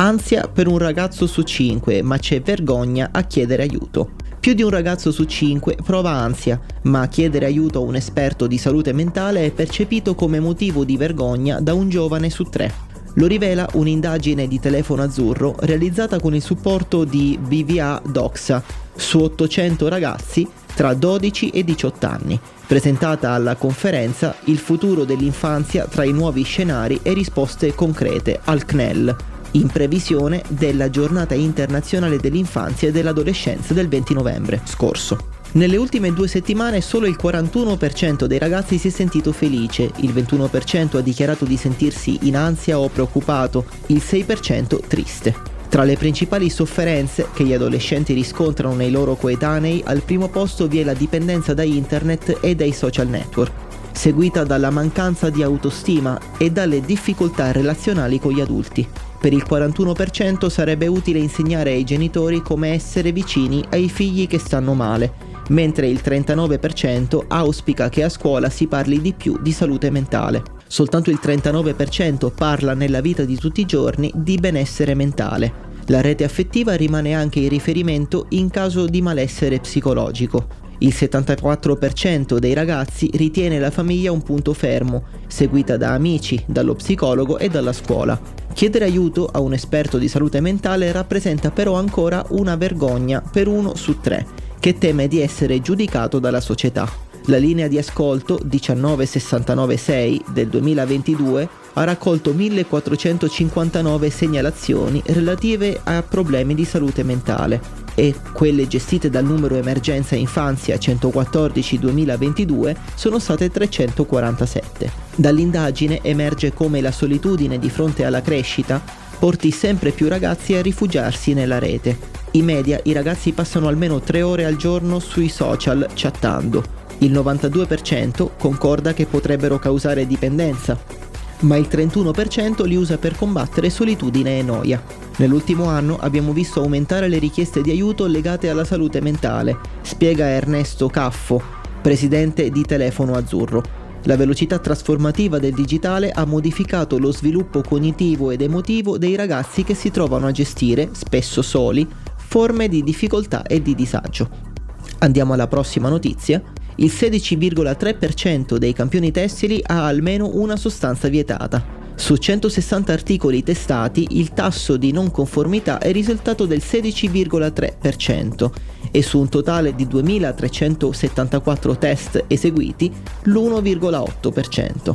Ansia per un ragazzo su 5, ma c'è vergogna a chiedere aiuto. Più di un ragazzo su 5 prova ansia, ma chiedere aiuto a un esperto di salute mentale è percepito come motivo di vergogna da un giovane su 3. Lo rivela un'indagine di telefono azzurro realizzata con il supporto di BVA Doxa su 800 ragazzi tra 12 e 18 anni, presentata alla conferenza Il futuro dell'infanzia tra i nuovi scenari e risposte concrete al CNEL, in previsione della giornata internazionale dell'infanzia e dell'adolescenza del 20 novembre scorso. Nelle ultime due settimane solo il 41% dei ragazzi si è sentito felice, il 21% ha dichiarato di sentirsi in ansia o preoccupato, il 6% triste. Tra le principali sofferenze che gli adolescenti riscontrano nei loro coetanei, al primo posto vi è la dipendenza da internet e dai social network, seguita dalla mancanza di autostima e dalle difficoltà relazionali con gli adulti. Per il 41% sarebbe utile insegnare ai genitori come essere vicini ai figli che stanno male, mentre il 39% auspica che a scuola si parli di più di salute mentale. Soltanto il 39% parla nella vita di tutti i giorni di benessere mentale. La rete affettiva rimane anche il riferimento in caso di malessere psicologico. Il 74% dei ragazzi ritiene la famiglia un punto fermo, seguita da amici, dallo psicologo e dalla scuola. Chiedere aiuto a un esperto di salute mentale rappresenta però ancora una vergogna per uno su tre, che teme di essere giudicato dalla società. La linea di ascolto 19696 del 2022 ha raccolto 1459 segnalazioni relative a problemi di salute mentale e quelle gestite dal numero emergenza infanzia 114-2022 sono state 347. Dall'indagine emerge come la solitudine di fronte alla crescita porti sempre più ragazzi a rifugiarsi nella rete. In media i ragazzi passano almeno 3 ore al giorno sui social chattando il 92% concorda che potrebbero causare dipendenza, ma il 31% li usa per combattere solitudine e noia. Nell'ultimo anno abbiamo visto aumentare le richieste di aiuto legate alla salute mentale, spiega Ernesto Caffo, presidente di Telefono Azzurro. La velocità trasformativa del digitale ha modificato lo sviluppo cognitivo ed emotivo dei ragazzi che si trovano a gestire, spesso soli, forme di difficoltà e di disagio. Andiamo alla prossima notizia il 16,3% dei campioni tessili ha almeno una sostanza vietata. Su 160 articoli testati il tasso di non conformità è risultato del 16,3% e su un totale di 2.374 test eseguiti l'1,8%.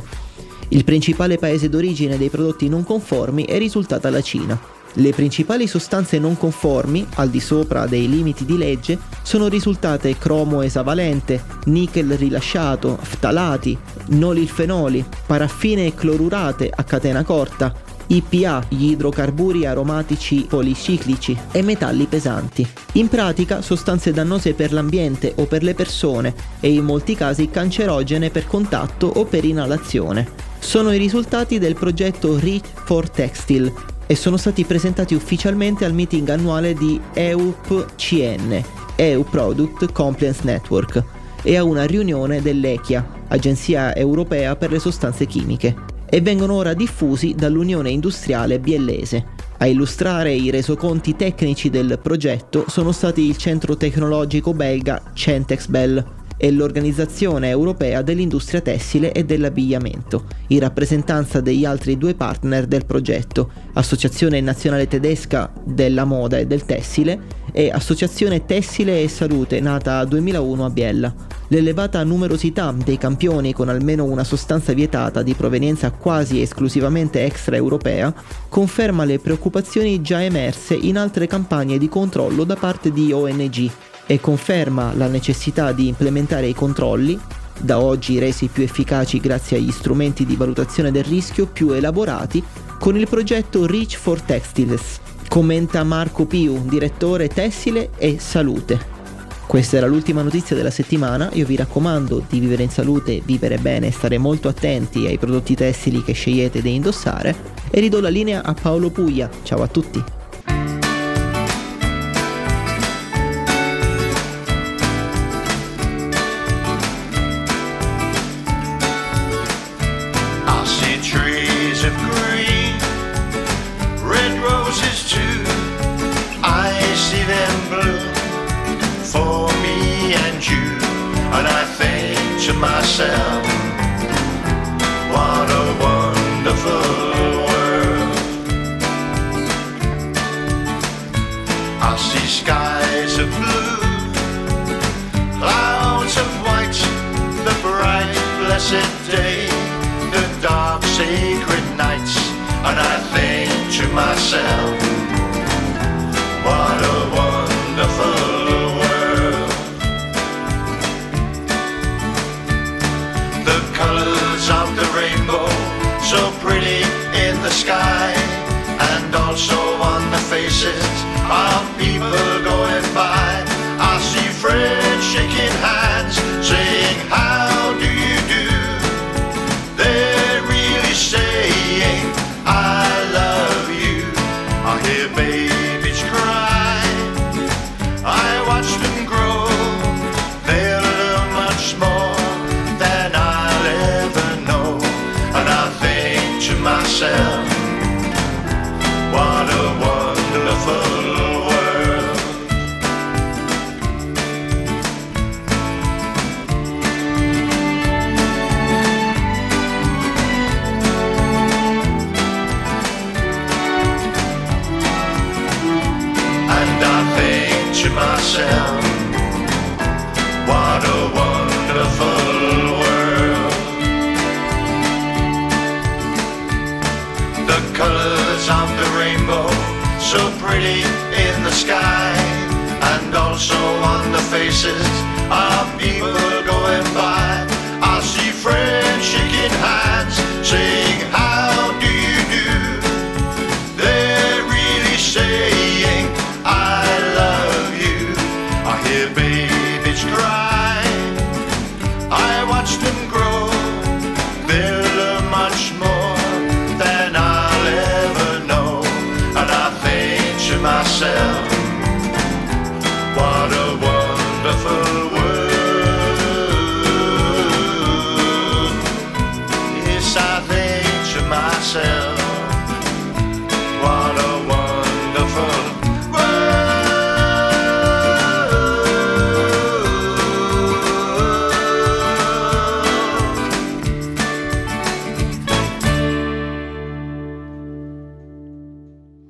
Il principale paese d'origine dei prodotti non conformi è risultata la Cina. Le principali sostanze non conformi, al di sopra dei limiti di legge, sono risultate cromo esavalente, nickel rilasciato, ftalati, nolilfenoli, paraffine clorurate a catena corta, IPA, gli idrocarburi aromatici policiclici e metalli pesanti. In pratica sostanze dannose per l'ambiente o per le persone e in molti casi cancerogene per contatto o per inalazione. Sono i risultati del progetto Reach for Textile, e sono stati presentati ufficialmente al meeting annuale di EUPCN, EU Product Compliance Network, e a una riunione dell'ECHIA, Agenzia Europea per le Sostanze Chimiche, e vengono ora diffusi dall'Unione Industriale Biellese. A illustrare i resoconti tecnici del progetto sono stati il centro tecnologico belga Centex Bell, e l'Organizzazione Europea dell'Industria Tessile e dell'Abbigliamento, in rappresentanza degli altri due partner del progetto, Associazione Nazionale Tedesca della Moda e del Tessile e Associazione Tessile e Salute nata 2001 a Biella. L'elevata numerosità dei campioni con almeno una sostanza vietata di provenienza quasi esclusivamente extraeuropea conferma le preoccupazioni già emerse in altre campagne di controllo da parte di ONG e conferma la necessità di implementare i controlli, da oggi resi più efficaci grazie agli strumenti di valutazione del rischio più elaborati, con il progetto Reach for Textiles, Commenta Marco Piu, direttore tessile e salute. Questa era l'ultima notizia della settimana, io vi raccomando di vivere in salute, vivere bene stare molto attenti ai prodotti tessili che scegliete di indossare e ridò la linea a Paolo Puglia. Ciao a tutti! Myself. What a wonderful world. I see skies of blue, clouds of white, the bright, blessed day, the dark, sacred nights, and I think to myself, faces of people going by. I see friends shaking hands, saying, How do you do? They're really saying, I love you. I hear babies cry. I watch them grow. They'll learn much more than I'll ever know. And I think to myself, colors of the rainbow, so pretty in the sky, and also on the faces of people going by. I see friends shaking hands, saying, myself